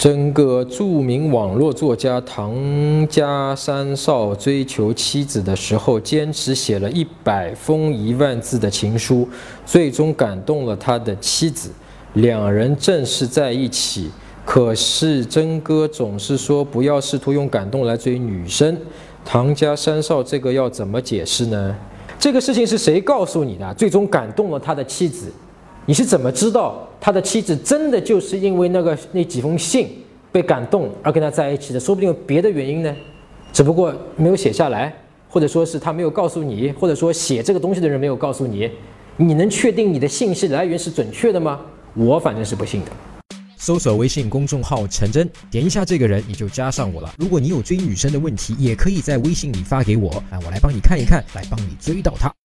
真个著名网络作家唐家三少追求妻子的时候，坚持写了一百封一万字的情书，最终感动了他的妻子，两人正式在一起。可是真哥总是说不要试图用感动来追女生，唐家三少这个要怎么解释呢？这个事情是谁告诉你的？最终感动了他的妻子。你是怎么知道他的妻子真的就是因为那个那几封信被感动而跟他在一起的？说不定有别的原因呢，只不过没有写下来，或者说是他没有告诉你，或者说写这个东西的人没有告诉你。你能确定你的信息来源是准确的吗？我反正是不信的。搜索微信公众号陈真，点一下这个人你就加上我了。如果你有追女生的问题，也可以在微信里发给我，啊，我来帮你看一看，来帮你追到她。